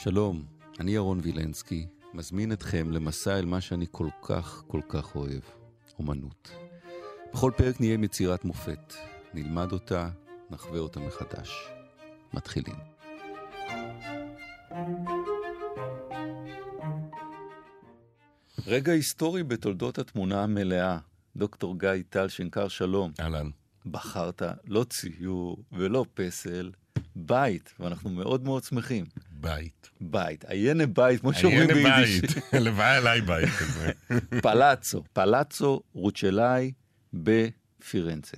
שלום, אני ירון וילנסקי, מזמין אתכם למסע אל מה שאני כל כך כל כך אוהב, אומנות. בכל פרק נהיה עם יצירת מופת, נלמד אותה, נחווה אותה מחדש. מתחילים. רגע היסטורי בתולדות התמונה המלאה. דוקטור גיא טל שנקר שלום. אהלן. בחרת לא ציור ולא פסל, בית, ואנחנו מאוד מאוד שמחים. בית. בית, עיינה בית, כמו שאומרים ביידיש. עיינה בית, לבא אליי בית כזה. פלאצו, פלאצו רוצ'לאי בפירנצה.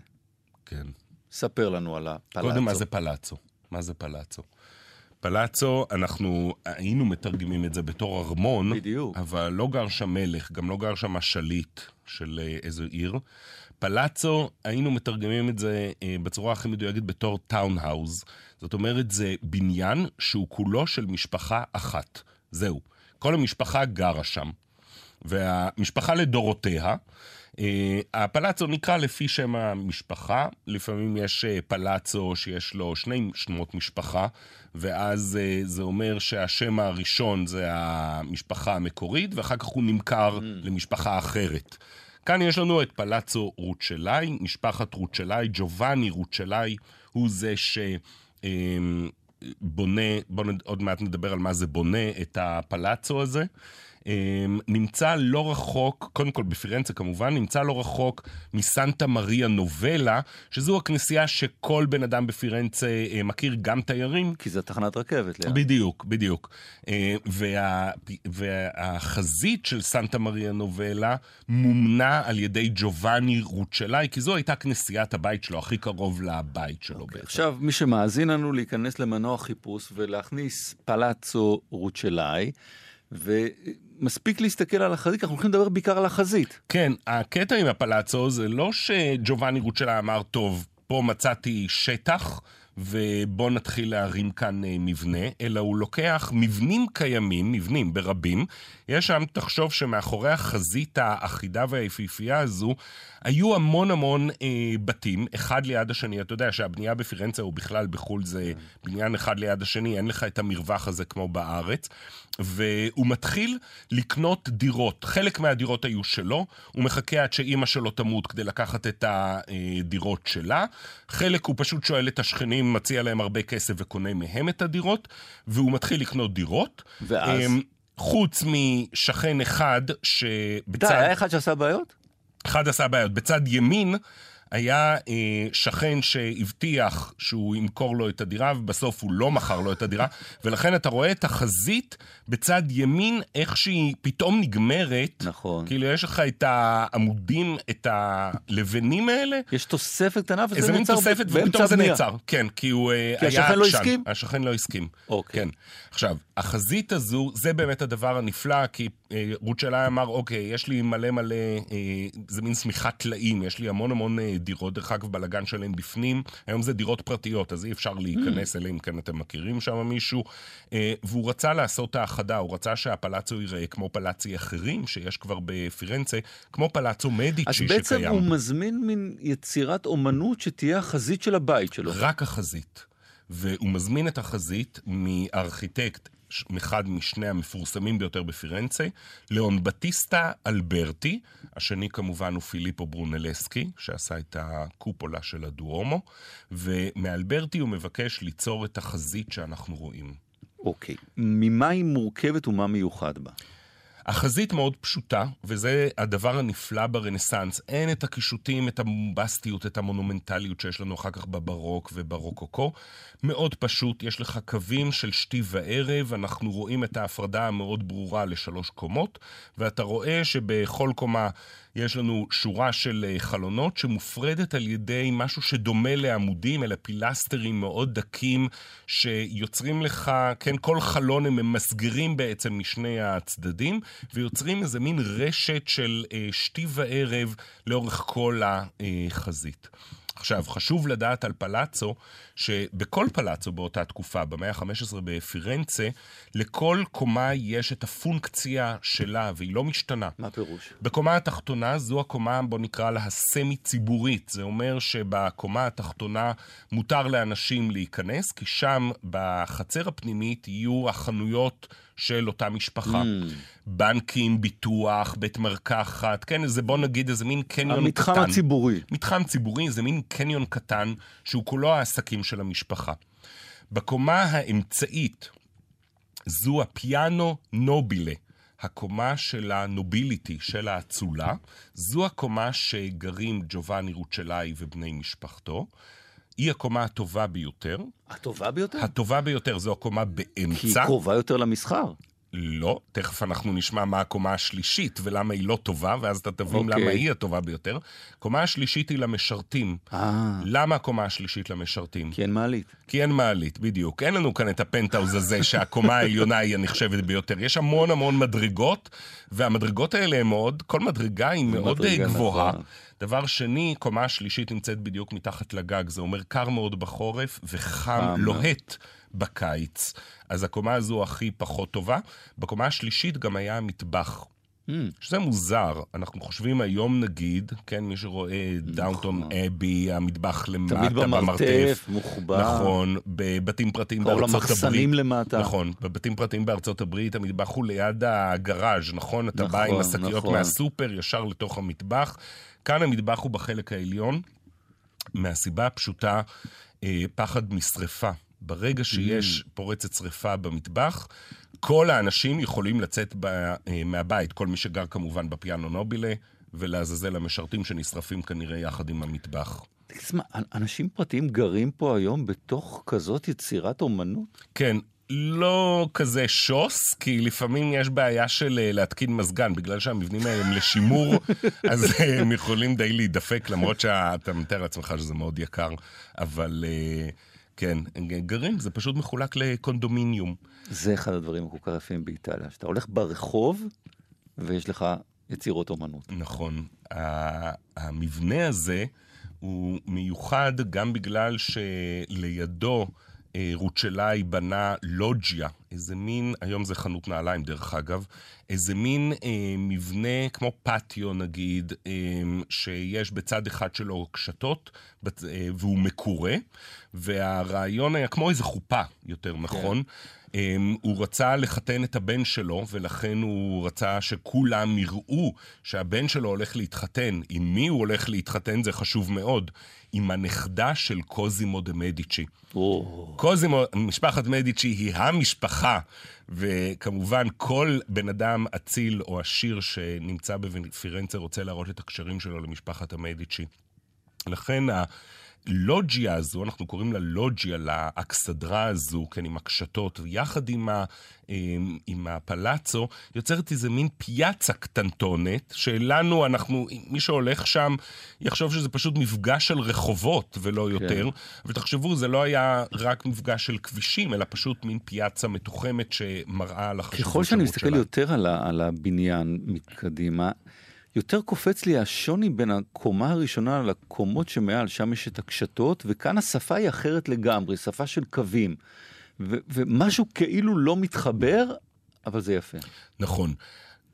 כן. ספר לנו על הפלאצו. קודם, מה זה פלאצו? מה זה פלאצו? פלאצו, אנחנו היינו מתרגמים את זה בתור ארמון, בדיוק. אבל לא גר שם מלך, גם לא גר שם השליט של אה, איזו עיר. פלאצו, היינו מתרגמים את זה אה, בצורה הכי מדויקת בתור טאונהאוז. זאת אומרת, זה בניין שהוא כולו של משפחה אחת. זהו. כל המשפחה גרה שם. והמשפחה לדורותיה, הפלאצו נקרא לפי שם המשפחה, לפעמים יש אה, פלאצו שיש לו שני שמות משפחה, ואז אה, זה אומר שהשם הראשון זה המשפחה המקורית, ואחר כך הוא נמכר mm. למשפחה אחרת. כאן יש לנו את פלאצו רוצ'לאי, משפחת רוצ'לאי, ג'ובאני רוצ'לאי הוא זה שבונה, בואו עוד מעט נדבר על מה זה בונה את הפלאצו הזה. אמ, נמצא לא רחוק, קודם כל בפירנצה כמובן, נמצא לא רחוק מסנטה מריה נובלה, שזו הכנסייה שכל בן אדם בפירנצה אה, מכיר, גם תיירים. כי זו תחנת רכבת. ליד. בדיוק, בדיוק. אה, וה, והחזית של סנטה מריה נובלה מומנה על ידי ג'ובאני רוצ'לאי, כי זו הייתה כנסיית הבית שלו, הכי קרוב לבית שלו okay. אוקיי, בעצם. עכשיו, מי שמאזין לנו להיכנס למנוע חיפוש ולהכניס פלאצו רוצ'לאי, ומספיק להסתכל על החזית, אנחנו הולכים לדבר בעיקר על החזית. כן, הקטע עם הפלאצו זה לא שג'ובאני רוצ'לה אמר, טוב, פה מצאתי שטח. ובוא נתחיל להרים כאן אה, מבנה, אלא הוא לוקח מבנים קיימים, מבנים ברבים. יש שם, תחשוב שמאחורי החזית האחידה והיפיפייה הזו, היו המון המון אה, בתים, אחד ליד השני. אתה יודע שהבנייה בפירנצה או בכלל בחו"ל זה בניין אחד ליד השני, אין לך את המרווח הזה כמו בארץ. והוא מתחיל לקנות דירות. חלק מהדירות היו שלו, הוא מחכה עד שאימא שלו תמות כדי לקחת את הדירות שלה. חלק הוא פשוט שואל את השכנים, מציע להם הרבה כסף וקונה מהם את הדירות, והוא מתחיל לקנות דירות. ואז? אמ, חוץ משכן אחד שבצד... די, היה אחד שעשה בעיות? אחד עשה בעיות. בצד ימין היה אה, שכן שהבטיח שהוא ימכור לו את הדירה, ובסוף הוא לא מכר לו את הדירה, ולכן אתה רואה את החזית בצד ימין, איך שהיא פתאום נגמרת. נכון. כאילו, יש לך את העמודים, את הלבנים האלה. יש תוספת קטנה, וזה נעצר באמצע תוספת, ופתאום זה נעצר. כן, כי הוא אה, כי היה השכן לא. הסכים? השכן לא הסכים. אוקיי. כן. עכשיו, החזית הזו, זה באמת הדבר הנפלא, כי רוצ'לאי אמר, אוקיי, יש לי מלא מלא, אה, זה מין שמיכת טלאים, יש לי המון המון אה, דירות, דרך אגב, בלאגן שלהם בפנים. היום זה דירות פרטיות, אז אי אפשר להיכנס אליהם, כן אתם מכירים שם מישהו. אה, והוא רצה לעשות האחדה, הוא רצה שהפלאצו ייראה כמו פלאצי אחרים שיש כבר בפירנצה, כמו פלאצו מדיצ'י שקיים. אז בעצם הוא מזמין מין יצירת אומנות שתהיה החזית של הבית שלו. רק החזית. והוא מזמין את החזית מארכיטקט אחד משני המפורסמים ביותר בפירנצה, ליאון בטיסטה אלברטי, השני כמובן הוא פיליפו ברונלסקי, שעשה את הקופולה של הדואומו, ומאלברטי הוא מבקש ליצור את החזית שאנחנו רואים. אוקיי, ממה היא מורכבת ומה מיוחד בה? החזית מאוד פשוטה, וזה הדבר הנפלא ברנסאנס. אין את הקישוטים, את הבומבסטיות, את המונומנטליות שיש לנו אחר כך בברוק וברוקוקו. מאוד פשוט, יש לך קווים של שתי וערב, אנחנו רואים את ההפרדה המאוד ברורה לשלוש קומות, ואתה רואה שבכל קומה יש לנו שורה של אה, חלונות שמופרדת על ידי משהו שדומה לעמודים, אלה פילסטרים מאוד דקים שיוצרים לך, כן, כל חלון הם ממסגרים בעצם משני הצדדים, ויוצרים איזה מין רשת של אה, שתי וערב לאורך כל החזית. עכשיו, חשוב לדעת על פלאצו, שבכל פלאצו באותה תקופה, במאה ה-15 בפירנצה, לכל קומה יש את הפונקציה שלה, והיא לא משתנה. מה הפירוש? בקומה התחתונה זו הקומה, בוא נקרא לה הסמי-ציבורית. זה אומר שבקומה התחתונה מותר לאנשים להיכנס, כי שם, בחצר הפנימית, יהיו החנויות של אותה משפחה. Mm. בנקים, ביטוח, בית מרקחת, כן, איזה, בוא נגיד איזה מין קניון המתחם קטן. המתחם הציבורי. מתחם ציבורי זה מין קניון קטן, שהוא כולו העסקים של המשפחה. בקומה האמצעית, זו הפיאנו נובילה. הקומה של הנוביליטי, של האצולה, זו הקומה שגרים ג'ובאני רוצ'לאי ובני משפחתו. היא הקומה הטובה ביותר. הטובה ביותר? הטובה ביותר זו הקומה באמצע. כי היא קרובה יותר למסחר. לא, תכף אנחנו נשמע מה הקומה השלישית ולמה היא לא טובה, ואז אתה תבין okay. למה אוקיי. היא הטובה ביותר. הקומה השלישית היא למשרתים. אה. למה הקומה השלישית למשרתים? כי אין מעלית. כי אין מעלית, בדיוק. אין לנו כאן את הפנטהאוז הזה שהקומה העליונה היא הנחשבת ביותר. יש המון המון מדרגות, והמדרגות האלה הן מאוד, כל מדרגה היא מאוד מדרגה, גבוהה. נכון. דבר שני, קומה השלישית נמצאת בדיוק מתחת לגג, זה אומר קר מאוד בחורף וחם חם. לוהט בקיץ. אז הקומה הזו הכי פחות טובה. בקומה השלישית גם היה המטבח. Mm. שזה מוזר, אנחנו חושבים היום נגיד, כן, מי שרואה דאונטון אבי, המטבח למטה נכון. תמיד במרתף, מוחבא. נכון, בבתים פרטיים כל בארצות הברית. המחסנים למטה. נכון, בבתים פרטיים בארצות הברית המטבח הוא ליד הגראז', נכון? אתה בא עם נכון, השקיות נכון. מהסופר ישר לתוך המטבח. כאן המטבח הוא בחלק העליון, מהסיבה הפשוטה, אה, פחד משרפה. ברגע שיש פורצת שרפה במטבח, כל האנשים יכולים לצאת ב, אה, מהבית, כל מי שגר כמובן בפיאנו נובילה, ולעזאזל המשרתים שנשרפים כנראה יחד עם המטבח. תשמע, אנשים פרטיים גרים פה היום בתוך כזאת יצירת אומנות? כן, לא כזה שוס, כי לפעמים יש בעיה של אה, להתקין מזגן, בגלל שהמבנים האלה הם לשימור, אז אה, הם יכולים די להידפק, למרות שאתה מתאר לעצמך שזה מאוד יקר, אבל אה, כן, גרים, זה פשוט מחולק לקונדומיניום. זה אחד הדברים הכל כך יפים באיטליה, שאתה הולך ברחוב ויש לך יצירות אומנות. נכון. המבנה הזה הוא מיוחד גם בגלל שלידו אה, רוצ'לאי בנה לוג'יה, איזה מין, היום זה חנות נעליים דרך אגב, איזה מין אה, מבנה כמו פטיו נגיד, אה, שיש בצד אחד שלו קשתות, בצ- אה, והוא מקורה, והרעיון היה כמו איזה חופה, יותר נכון. Um, הוא רצה לחתן את הבן שלו, ולכן הוא רצה שכולם יראו שהבן שלו הולך להתחתן. עם מי הוא הולך להתחתן זה חשוב מאוד. עם הנכדה של קוזימו דה מדיצ'י. או, קוזימו, משפחת מדיצ'י היא המשפחה, וכמובן כל בן אדם אציל או עשיר שנמצא בפירנצה רוצה להראות את הקשרים שלו למשפחת המדיצ'י. לכן הלוג'יה הזו, אנחנו קוראים לה לוג'יה, לאכסדרה הזו, כן, עם הקשתות, ויחד עם, ה, עם, עם הפלאצו, יוצרת איזה מין פיאצה קטנטונת, שלנו, אנחנו, מי שהולך שם, יחשוב שזה פשוט מפגש של רחובות ולא יותר. ותחשבו, זה לא היה רק מפגש של כבישים, אלא פשוט מין פיאצה מתוחמת שמראה על החשיבות ככל שאני מסתכל. יותר על, ה, על הבניין מקדימה, יותר קופץ לי השוני בין הקומה הראשונה לקומות שמעל, שם יש את הקשתות, וכאן השפה היא אחרת לגמרי, שפה של קווים. ו- ומשהו כאילו לא מתחבר, אבל זה יפה. נכון.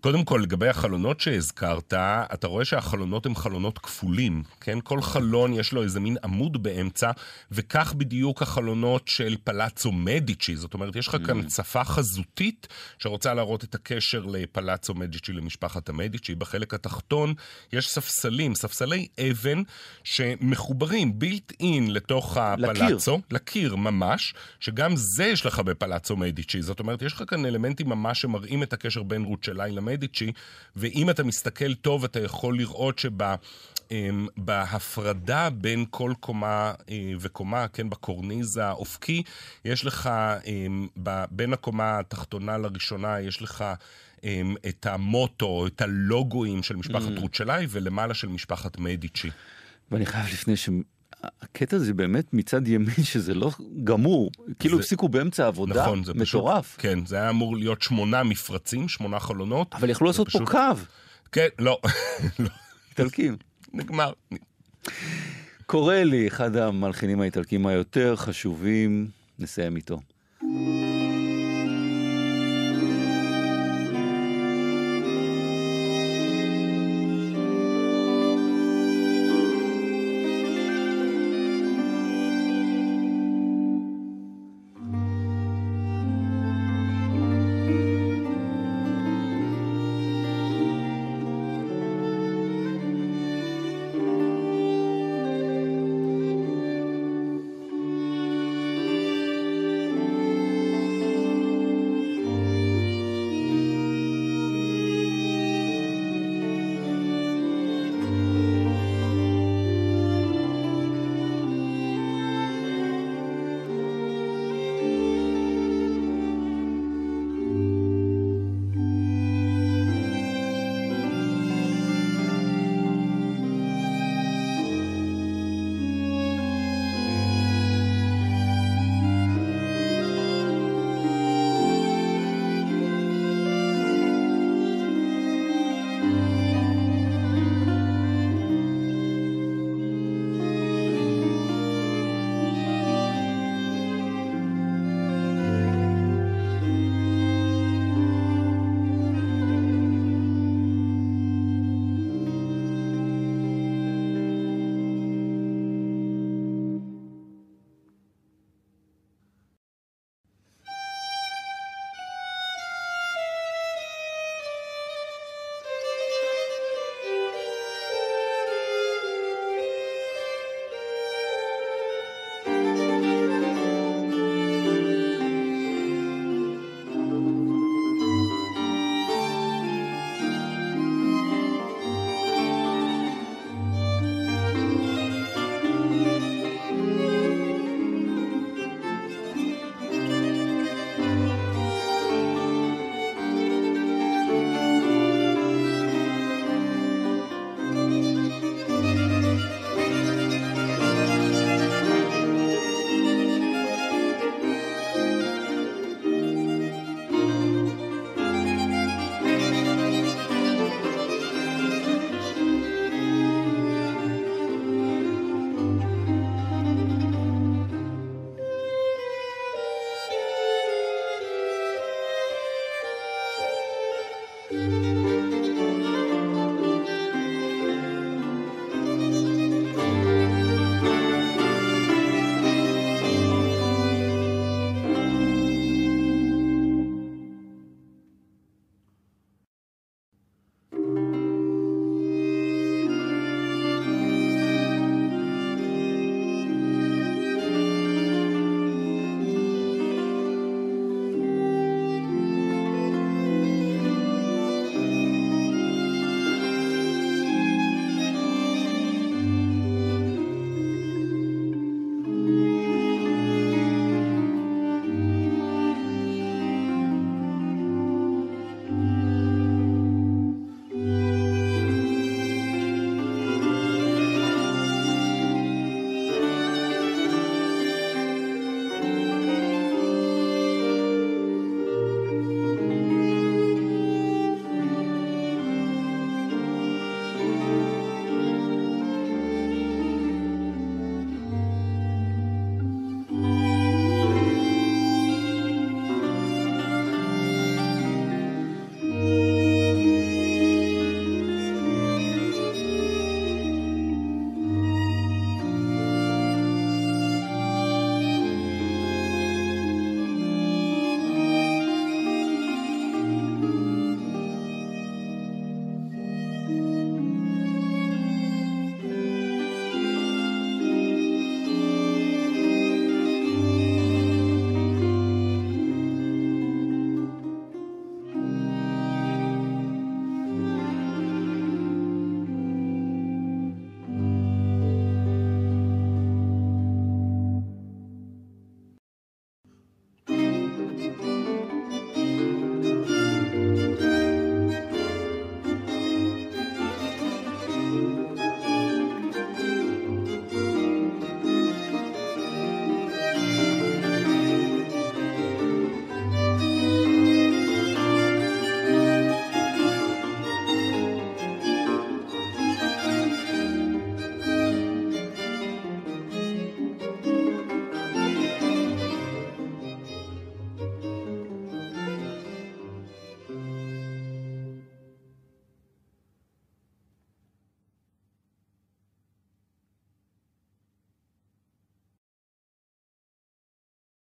קודם כל, לגבי החלונות שהזכרת, אתה רואה שהחלונות הם חלונות כפולים, כן? כל חלון יש לו איזה מין עמוד באמצע, וכך בדיוק החלונות של פלאצו מדיצ'י. זאת אומרת, יש לך כאן שפה חזותית שרוצה להראות את הקשר לפלאצו מדיצ'י, למשפחת המדיצ'י. בחלק התחתון יש ספסלים, ספסלי אבן שמחוברים בילט אין לתוך הפלאצו. לקיר ממש, שגם זה יש לך בפלאצו מדיצ'י. זאת אומרת, יש לך כאן אלמנטים ממש שמראים את הקשר בין רוצ'לאי למדיצ'י, ואם אתה מסתכל טוב, אתה יכול לראות שב... אמ, בהפרדה בין כל קומה אה, וקומה, כן, בקורניז האופקי, יש לך, אמ, בין הקומה התחתונה לראשונה, יש לך אמ, את המוטו, את הלוגויים של משפחת Mm. רוצ'לאי, ולמעלה של משפחת מדיצ'י. ואני חייב לפני ש... הקטע הזה באמת מצד ימין שזה לא גמור, כאילו זה- הפסיקו באמצע העבודה, נכון, זה פשוט... מטורף. כן, זה היה אמור להיות שמונה מפרצים, שמונה חלונות. אבל יכלו לעשות פה פשוט- קו, כן, לא, לא, איטלקים. נגמר. קורא לי, אחד המלחינים האיטלקים היותר חשובים, נסיים איתו.